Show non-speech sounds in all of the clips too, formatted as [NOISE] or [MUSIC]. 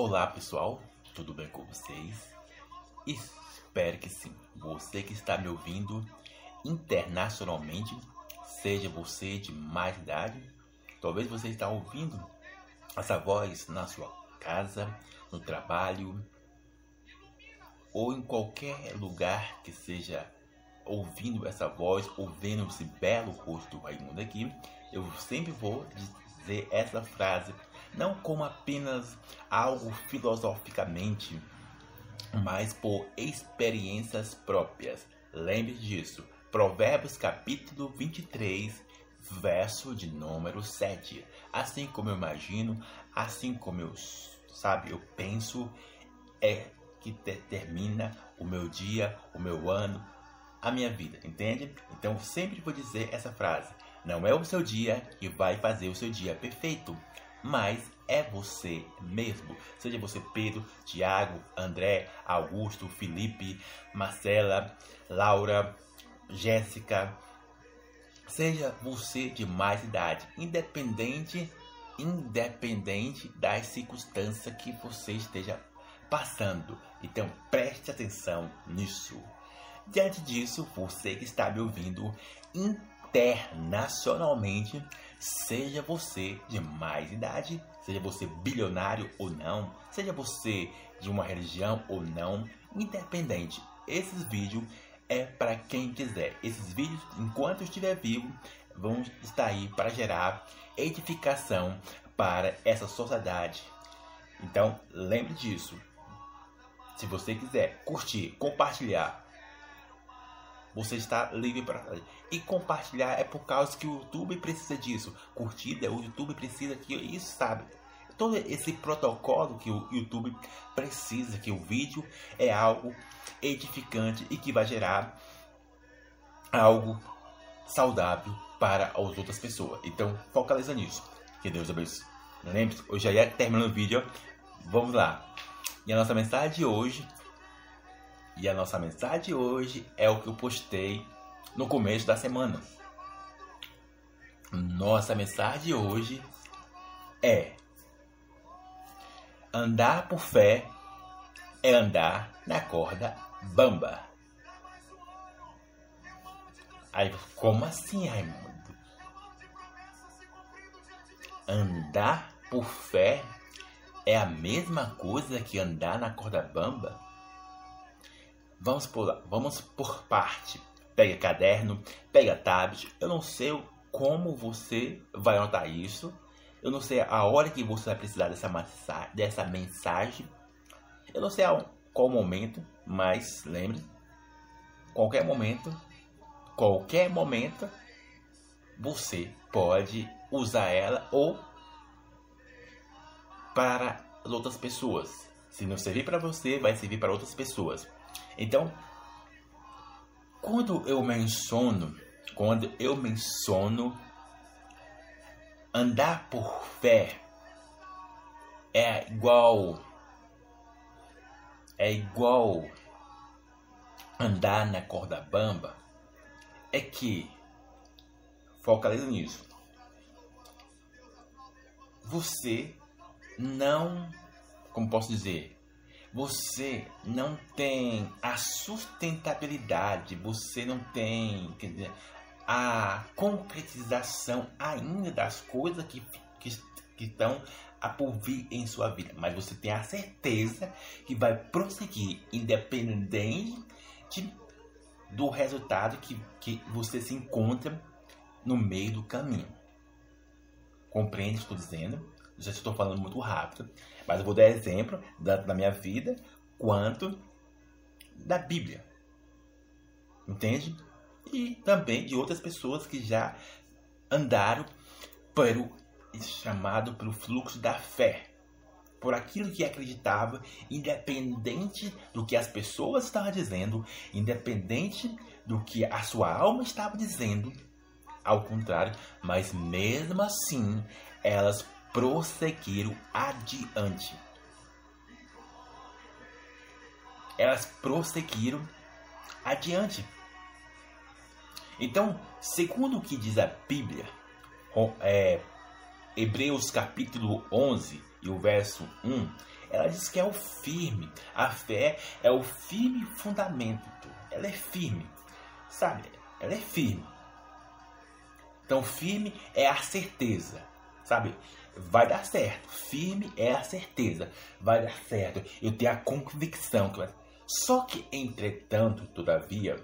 Olá pessoal, tudo bem com vocês? Espero que sim. Você que está me ouvindo internacionalmente, seja você de mais idade, talvez você está ouvindo essa voz na sua casa, no trabalho ou em qualquer lugar que seja ouvindo essa voz, ouvindo esse belo rosto do Raimundo aqui, eu sempre vou dizer essa frase, não como apenas algo filosoficamente, mas por experiências próprias. Lembre disso. Provérbios capítulo 23, verso de número 7. Assim como eu imagino, assim como eu, sabe, eu penso, é que determina o meu dia, o meu ano, a minha vida, entende? Então sempre vou dizer essa frase: não é o seu dia que vai fazer o seu dia perfeito, mas é você mesmo. Seja você Pedro, Tiago, André, Augusto, Felipe, Marcela, Laura, Jéssica. Seja você de mais idade, independente, independente das circunstâncias que você esteja passando. Então preste atenção nisso. Diante disso, você que está me ouvindo internacionalmente, seja você de mais idade, seja você bilionário ou não, seja você de uma religião ou não, independente, esses vídeos é para quem quiser. Esses vídeos, enquanto estiver vivo, vão estar aí para gerar edificação para essa sociedade. Então, lembre disso. Se você quiser curtir, compartilhar, você está livre para fazer. E compartilhar é por causa que o YouTube precisa disso. Curtida, o YouTube precisa que isso, sabe? Todo esse protocolo que o YouTube precisa, que o vídeo é algo edificante e que vai gerar algo saudável para as outras pessoas. Então, focaliza nisso. Que Deus abençoe. Lembre-se, hoje já ia terminando o vídeo. Vamos lá. E a nossa mensagem de hoje e a nossa mensagem de hoje é o que eu postei no começo da semana. Nossa mensagem de hoje é: andar por fé é andar na corda bamba. Aí, como assim, Raimundo? Andar por fé é a mesma coisa que andar na corda bamba? Vamos por, vamos por parte. Pega caderno, pega tablet. Eu não sei como você vai anotar isso. Eu não sei a hora que você vai precisar dessa, mensagem, dessa mensagem. Eu não sei a qual momento, mas lembre, qualquer momento, qualquer momento, você pode usar ela ou para as outras pessoas. Se não servir para você, vai servir para outras pessoas. Então, quando eu menciono, quando eu menciono andar por fé é igual é igual andar na corda bamba, é que focaliza nisso. Você não, como posso dizer, você não tem a sustentabilidade, você não tem dizer, a concretização ainda das coisas que, que, que estão a por vir em sua vida, mas você tem a certeza que vai prosseguir independente do resultado que, que você se encontra no meio do caminho. Compreende o que estou dizendo? Já estou falando muito rápido, mas eu vou dar exemplo da, da minha vida quanto da Bíblia. Entende? E também de outras pessoas que já andaram pelo chamado pelo fluxo da fé. Por aquilo que acreditava, independente do que as pessoas estavam dizendo, independente do que a sua alma estava dizendo, ao contrário, mas mesmo assim, elas prosseguiram adiante. Elas prosseguiram adiante. Então, segundo o que diz a Bíblia, é, Hebreus capítulo 11 e o verso 1, Ela diz que é o firme. A fé é o firme fundamento. Ela é firme. Sabe? Ela é firme. Então, firme é a certeza. Sabe? Vai dar certo. Firme é a certeza. Vai dar certo. Eu tenho a convicção que vai. Só que, entretanto, todavia,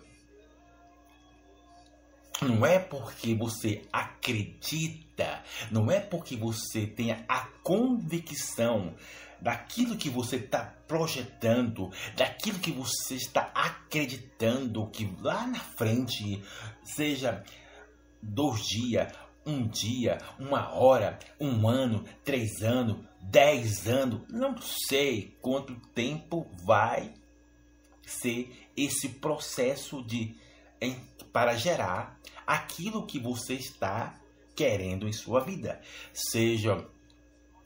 não é porque você acredita, não é porque você tenha a convicção daquilo que você está projetando, daquilo que você está acreditando que lá na frente, seja dois dias, um dia, uma hora, um ano, três anos, dez anos, não sei quanto tempo vai ser esse processo de em, para gerar aquilo que você está querendo em sua vida, seja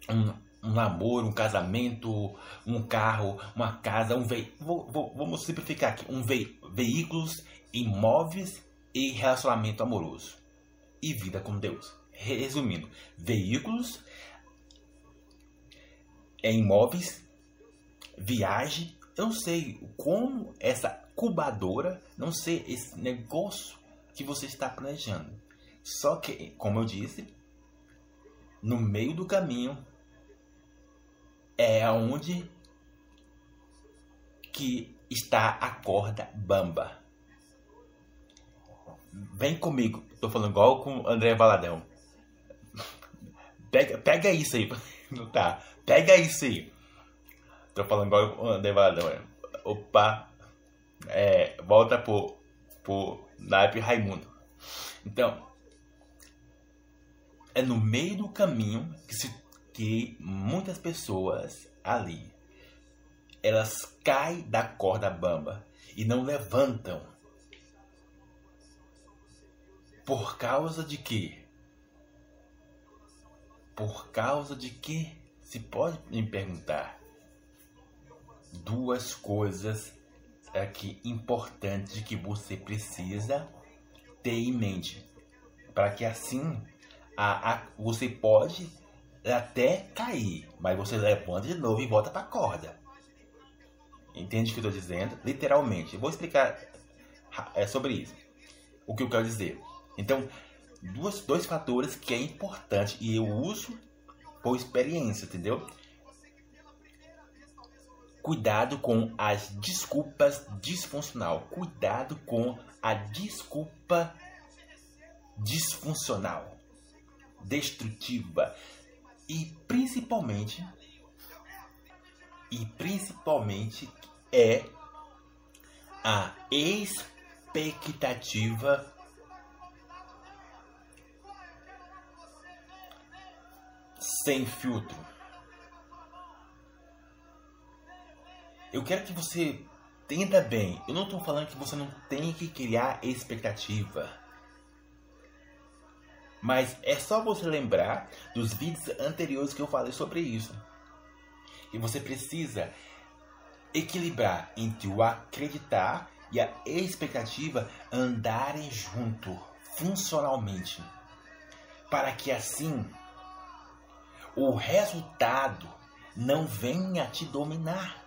um, um namoro, um casamento, um carro, uma casa, um veículo. Vamos simplificar aqui: um ve veículos, imóveis e relacionamento amoroso e vida com Deus. Resumindo, veículos, é imóveis, viagem. Eu não sei como essa cubadora, não sei esse negócio que você está planejando. Só que, como eu disse, no meio do caminho é onde que está a corda bamba. Vem comigo. Tô falando igual com o André Valadão. Pega, pega isso aí. [LAUGHS] Não tá. Pega isso aí. Tô falando igual com o André Valadão. Opa. É, volta pro, pro naipe Raimundo. Então, é no meio do caminho que se que muitas pessoas ali elas caem da corda bamba e não levantam. Por causa de quê? Por causa de que? Se pode me perguntar. Duas coisas aqui importantes que você precisa ter em mente. Para que assim a, a, você pode até cair, mas você levanta de novo e volta para a corda. Entende o que eu estou dizendo? Literalmente. Eu vou explicar é, sobre isso. O que eu quero dizer. Então, duas, dois fatores que é importante e eu uso por experiência, entendeu? Cuidado com as desculpas disfuncional. Cuidado com a desculpa disfuncional, destrutiva e principalmente e principalmente é a expectativa sem filtro. Eu quero que você entenda bem. Eu não estou falando que você não tem que criar expectativa. Mas é só você lembrar dos vídeos anteriores que eu falei sobre isso. E você precisa equilibrar entre o acreditar e a expectativa andarem junto funcionalmente, para que assim o resultado não venha te dominar.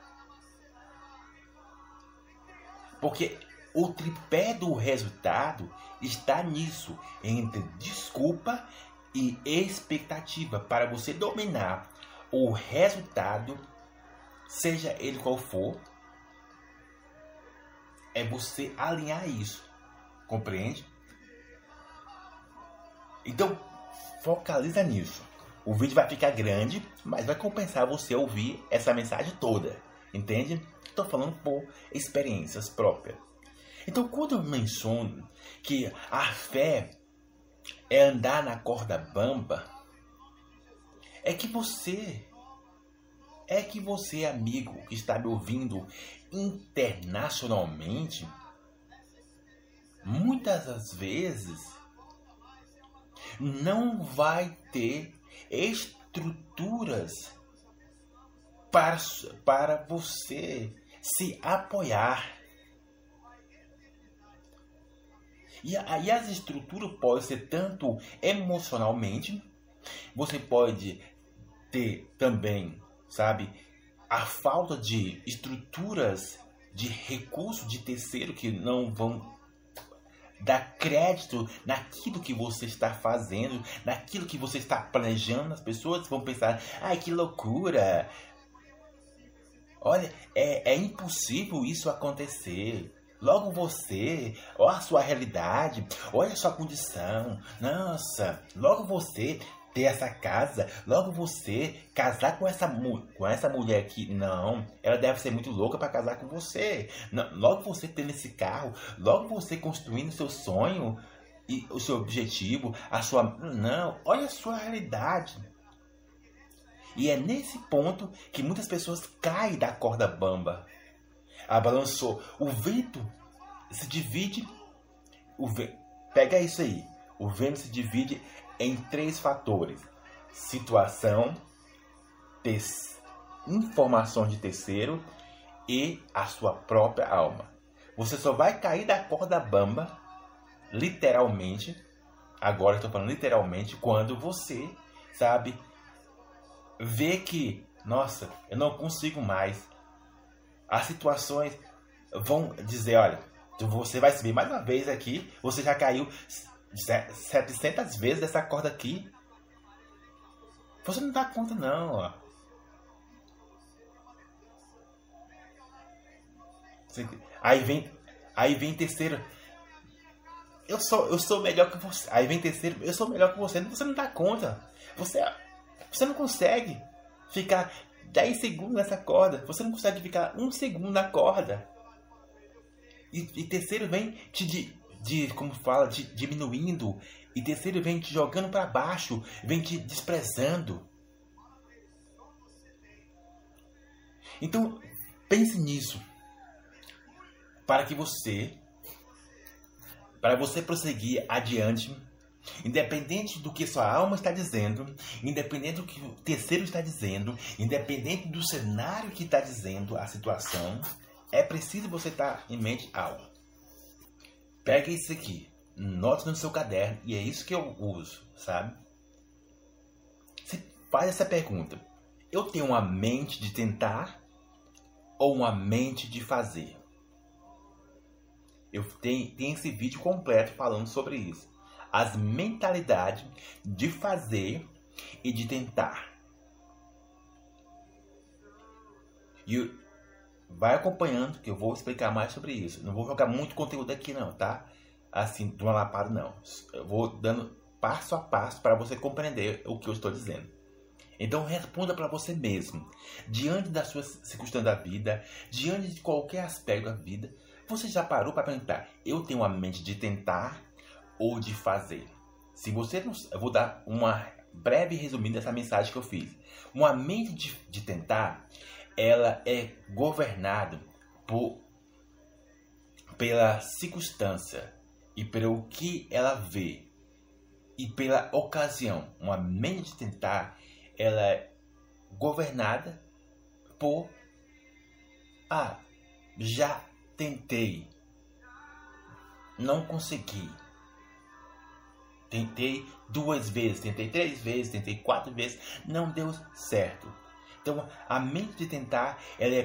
Porque o tripé do resultado está nisso, entre desculpa e expectativa, para você dominar o resultado, seja ele qual for, é você alinhar isso. Compreende? Então, focaliza nisso. O vídeo vai ficar grande, mas vai compensar você ouvir essa mensagem toda. Entende? Estou falando por experiências próprias. Então, quando eu menciono que a fé é andar na corda bamba, é que você, é que você, amigo que está me ouvindo internacionalmente, muitas das vezes não vai ter estruturas para, para você se apoiar. E aí as estruturas podem ser tanto emocionalmente, você pode ter também, sabe, a falta de estruturas de recurso de terceiro que não vão dar crédito naquilo que você está fazendo, naquilo que você está planejando. As pessoas vão pensar: ai que loucura! Olha, é, é impossível isso acontecer. Logo você, olha a sua realidade, olha a sua condição. Nossa, logo você ter essa casa, logo você casar com essa, com essa mulher aqui, não, ela deve ser muito louca para casar com você. Não, logo você tendo esse carro, logo você construindo seu sonho e o seu objetivo, a sua, não, olha a sua realidade. E é nesse ponto que muitas pessoas caem da corda bamba. A balançou. O vento se divide. O vento, pega isso aí. O vento se divide em três fatores: situação, informações de terceiro e a sua própria alma. Você só vai cair da corda bamba, literalmente. Agora estou falando literalmente quando você, sabe, vê que, nossa, eu não consigo mais. As situações vão dizer, olha, você vai subir mais uma vez aqui, você já caiu 700 vezes dessa corda aqui. Você não dá conta não, ó. Aí vem, aí vem terceiro. Eu sou, eu sou melhor que você. Aí vem terceiro, eu sou melhor que você. Você não dá conta. Você, você não consegue ficar 10 segundos nessa corda. Você não consegue ficar um segundo na corda. E, e terceiro vem te, de como fala, de, diminuindo. E terceiro vem te jogando para baixo, vem te desprezando. Então, pense nisso. Para que você para você prosseguir adiante, independente do que sua alma está dizendo, independente do que o terceiro está dizendo, independente do cenário que está dizendo a situação, é preciso você estar em mente algo. Pega isso aqui, note no seu caderno e é isso que eu uso, sabe? Você faz essa pergunta: eu tenho uma mente de tentar ou uma mente de fazer? Eu tenho, tenho esse vídeo completo falando sobre isso. As mentalidades de fazer e de tentar. E vai acompanhando que eu vou explicar mais sobre isso. Não vou jogar muito conteúdo aqui não, tá? Assim, de uma lapada não. Eu vou dando passo a passo para você compreender o que eu estou dizendo. Então responda para você mesmo. Diante das suas circunstâncias da vida, diante de qualquer aspecto da vida, você já parou para perguntar: eu tenho a mente de tentar ou de fazer? Se você não, eu vou dar uma breve resumida dessa mensagem que eu fiz. Uma mente de, de tentar ela é governada por, pela circunstância e pelo que ela vê e pela ocasião. Uma mente tentar, ela é governada por ah, já tentei, não consegui. Tentei duas vezes, tentei três vezes, tentei quatro vezes, não deu certo. Então, a mente de tentar ela é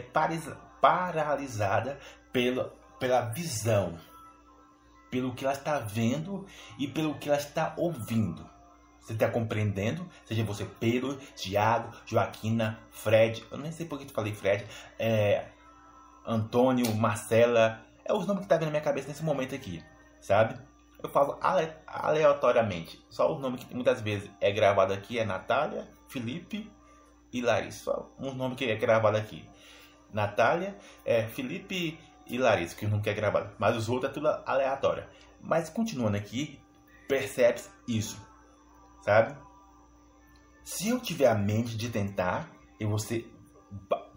paralisada pela, pela visão, pelo que ela está vendo e pelo que ela está ouvindo. Você está compreendendo? Seja você Pedro, Tiago, Joaquina, Fred, eu nem sei por que eu falei Fred, é, Antônio, Marcela, é os nomes que tá vindo na minha cabeça nesse momento aqui, sabe? Eu falo ale, aleatoriamente, só o nome que muitas vezes é gravado aqui é Natália, Felipe, Larissa. Um nome que é gravado aqui. Natália, é, Felipe e Larissa, que não quer gravar. Mas os outros é tudo aleatório. Mas continuando aqui, percebe isso. Sabe? Se eu tiver a mente de tentar, e você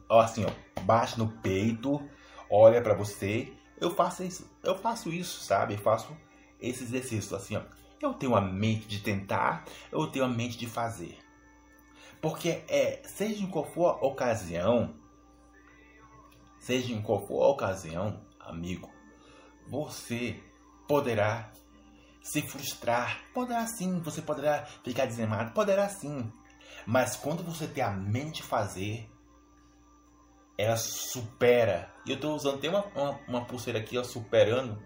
assim, ó, bate no peito, olha para você, eu faço isso, eu faço isso, sabe? Eu faço esse exercício assim, ó. Eu tenho a mente de tentar, eu tenho a mente de fazer. Porque é, seja em qual for a ocasião, seja em qual for a ocasião, amigo, você poderá se frustrar. Poderá sim, você poderá ficar desanimado, poderá sim. Mas quando você tem a mente fazer, ela supera. E eu tô usando, tem uma, uma, uma, pulseira aqui, ó, superando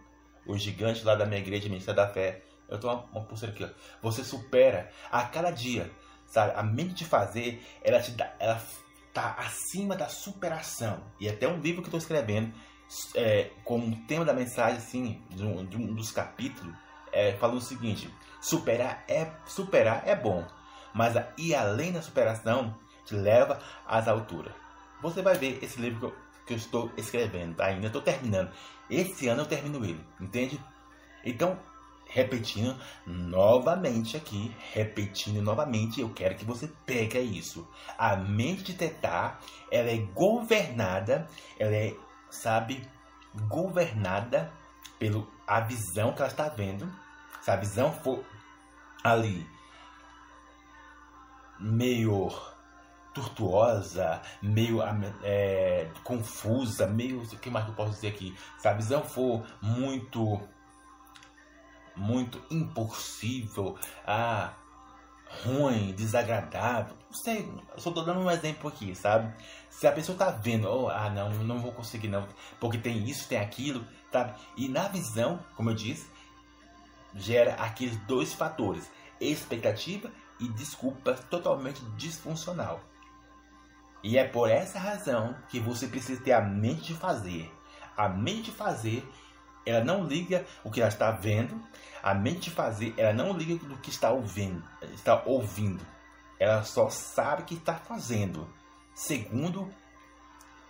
o gigante lá da minha igreja, Ministério da Fé. Eu tô uma, uma pulseira aqui, ó. Você supera a cada dia, sabe? A mente de fazer, ela te dá, ela tá acima da superação. E até um livro que eu tô escrevendo, é, como tema da mensagem, assim, de um, de um dos capítulos, é, falou o seguinte: superar é superar é bom, mas ir além da superação te leva às alturas. Você vai ver esse livro que eu, que eu estou escrevendo tá? ainda, estou terminando. Esse ano eu termino ele, entende? Então, repetindo novamente aqui, repetindo novamente, eu quero que você pegue isso. A mente de Tetá, ela é governada, ela é, sabe, governada pela a visão que ela está vendo. Se a visão for ali meio tortuosa, meio é, confusa, meio. O que mais eu posso dizer aqui? Se a visão for muito. Muito impossível, ah, ruim, desagradável, não sei, só tô dando um exemplo aqui, sabe? Se a pessoa tá vendo, oh, ah, não, não vou conseguir não, porque tem isso, tem aquilo, sabe? E na visão, como eu disse, gera aqueles dois fatores, expectativa e desculpa totalmente disfuncional. E é por essa razão que você precisa ter a mente de fazer. A mente de fazer, ela não liga o que ela está vendo. A mente de fazer, ela não liga do que está ouvindo. Está ouvindo. Ela só sabe que está fazendo. Segundo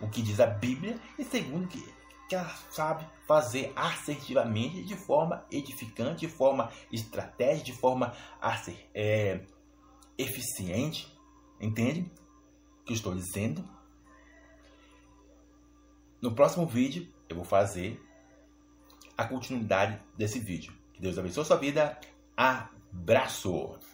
o que diz a Bíblia e segundo que, que ela sabe fazer assertivamente, de forma edificante, de forma estratégica, de forma é, eficiente. Entende? que eu estou dizendo. No próximo vídeo eu vou fazer a continuidade desse vídeo. Que Deus abençoe a sua vida. Abraço!